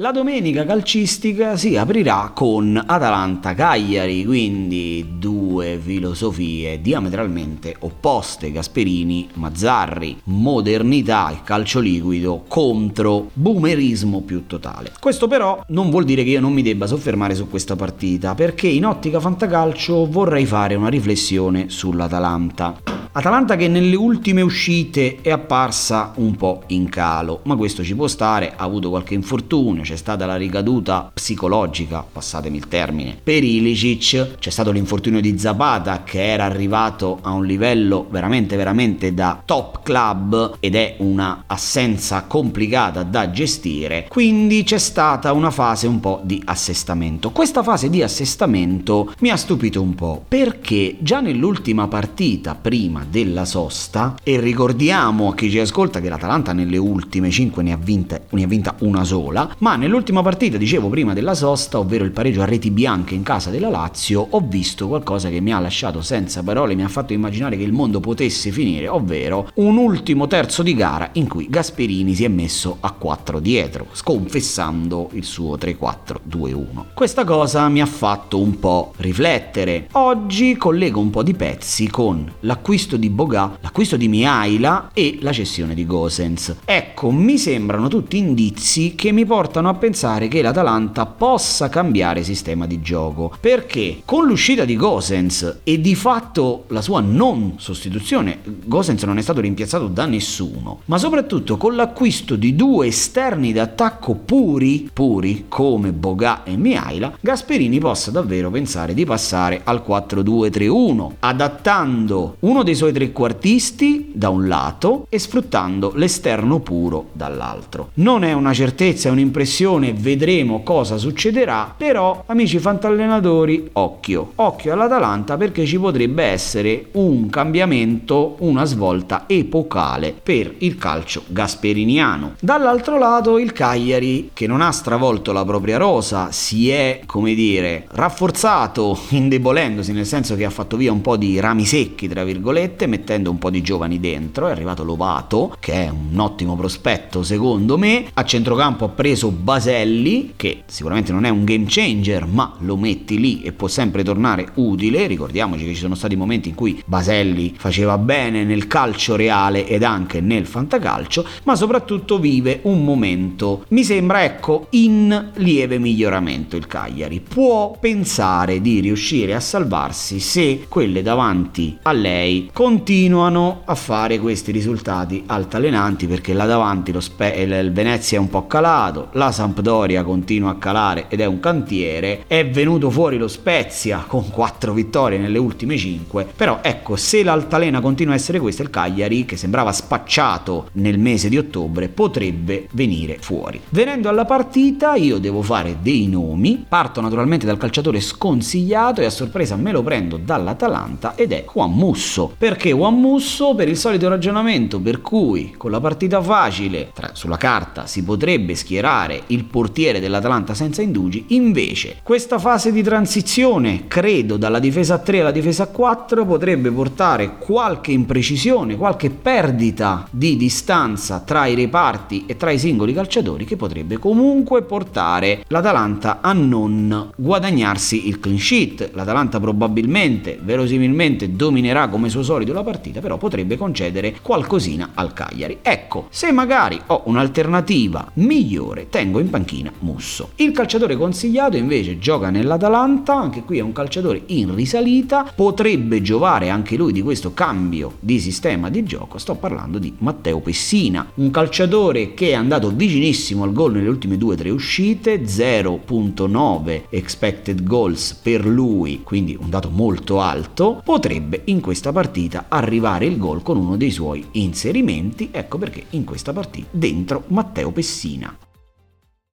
La domenica calcistica si aprirà con Atalanta-Cagliari, quindi due filosofie diametralmente opposte, Gasperini-Mazzarri, modernità e calcio liquido contro boomerismo più totale. Questo però non vuol dire che io non mi debba soffermare su questa partita, perché in ottica fantacalcio vorrei fare una riflessione sull'Atalanta. Atalanta che nelle ultime uscite è apparsa un po' in calo, ma questo ci può stare, ha avuto qualche infortunio, c'è stata la ricaduta psicologica, passatemi il termine, per Ilicic, c'è stato l'infortunio di Zapata che era arrivato a un livello veramente veramente da top club ed è una assenza complicata da gestire, quindi c'è stata una fase un po' di assestamento. Questa fase di assestamento mi ha stupito un po' perché già nell'ultima partita prima della sosta e ricordiamo a chi ci ascolta che l'Atalanta nelle ultime 5 ne ha, vinte, ne ha vinta una sola, ma nell'ultima partita, dicevo prima della sosta, ovvero il pareggio a reti bianche in casa della Lazio, ho visto qualcosa che mi ha lasciato senza parole, mi ha fatto immaginare che il mondo potesse finire, ovvero un ultimo terzo di gara in cui Gasperini si è messo a 4 dietro, sconfessando il suo 3-4-2-1. Questa cosa mi ha fatto un po' riflettere. Oggi collego un po' di pezzi con l'acquisto di Boga, l'acquisto di Miaila e la cessione di Gosens. Ecco, mi sembrano tutti indizi che mi portano a pensare che l'Atalanta possa cambiare sistema di gioco, perché con l'uscita di Gosens e di fatto la sua non sostituzione, Gosens non è stato rimpiazzato da nessuno, ma soprattutto con l'acquisto di due esterni d'attacco puri, puri come Boga e Miaila, Gasperini possa davvero pensare di passare al 4-2-3-1, adattando uno dei suoi trequartisti da un lato e sfruttando l'esterno puro dall'altro. Non è una certezza, è un'impressione, vedremo cosa succederà, però amici fantallenatori, occhio, occhio all'Atalanta perché ci potrebbe essere un cambiamento, una svolta epocale per il calcio gasperiniano. Dall'altro lato il Cagliari che non ha stravolto la propria rosa, si è, come dire, rafforzato indebolendosi nel senso che ha fatto via un po' di rami secchi, tra virgolette, virgolette, mettendo un po' di giovani dentro. È arrivato Lovato, che è un ottimo prospetto secondo me. A centrocampo ha preso Baselli, che sicuramente non è un game changer, ma lo metti lì e può sempre tornare utile. Ricordiamoci che ci sono stati momenti in cui Baselli faceva bene nel calcio reale ed anche nel fantacalcio, ma soprattutto vive un momento, mi sembra, ecco, in lieve miglioramento il Cagliari. Può pensare di riuscire a salvarsi se quelle davanti a lei continuano a fare questi risultati altalenanti perché là davanti Spe- il Venezia è un po' calato, la Sampdoria continua a calare ed è un cantiere, è venuto fuori lo Spezia con 4 vittorie nelle ultime 5, però ecco se l'altalena continua a essere questa il Cagliari che sembrava spacciato nel mese di ottobre potrebbe venire fuori. Venendo alla partita io devo fare dei nomi, parto naturalmente dal calciatore sconsigliato e a sorpresa me lo prendo dall'Atalanta ed è Juan Musso perché Juan Musso per il solito ragionamento per cui con la partita facile tra, sulla carta si potrebbe schierare il portiere dell'Atalanta senza indugi, invece questa fase di transizione, credo dalla difesa a 3 alla difesa a 4 potrebbe portare qualche imprecisione, qualche perdita di distanza tra i reparti e tra i singoli calciatori che potrebbe comunque portare l'Atalanta a non guadagnarsi il clean sheet. L'Atalanta probabilmente, verosimilmente dominerà come suo solito solito la partita, però potrebbe concedere qualcosina al Cagliari. Ecco, se magari ho un'alternativa migliore, tengo in panchina Musso. Il calciatore consigliato invece gioca nell'Atalanta, anche qui è un calciatore in risalita, potrebbe giovare anche lui di questo cambio di sistema di gioco. Sto parlando di Matteo Pessina, un calciatore che è andato vicinissimo al gol nelle ultime due o tre uscite, 0.9 expected goals per lui, quindi un dato molto alto, potrebbe in questa partita partita arrivare il gol con uno dei suoi inserimenti, ecco perché in questa partita dentro Matteo Pessina.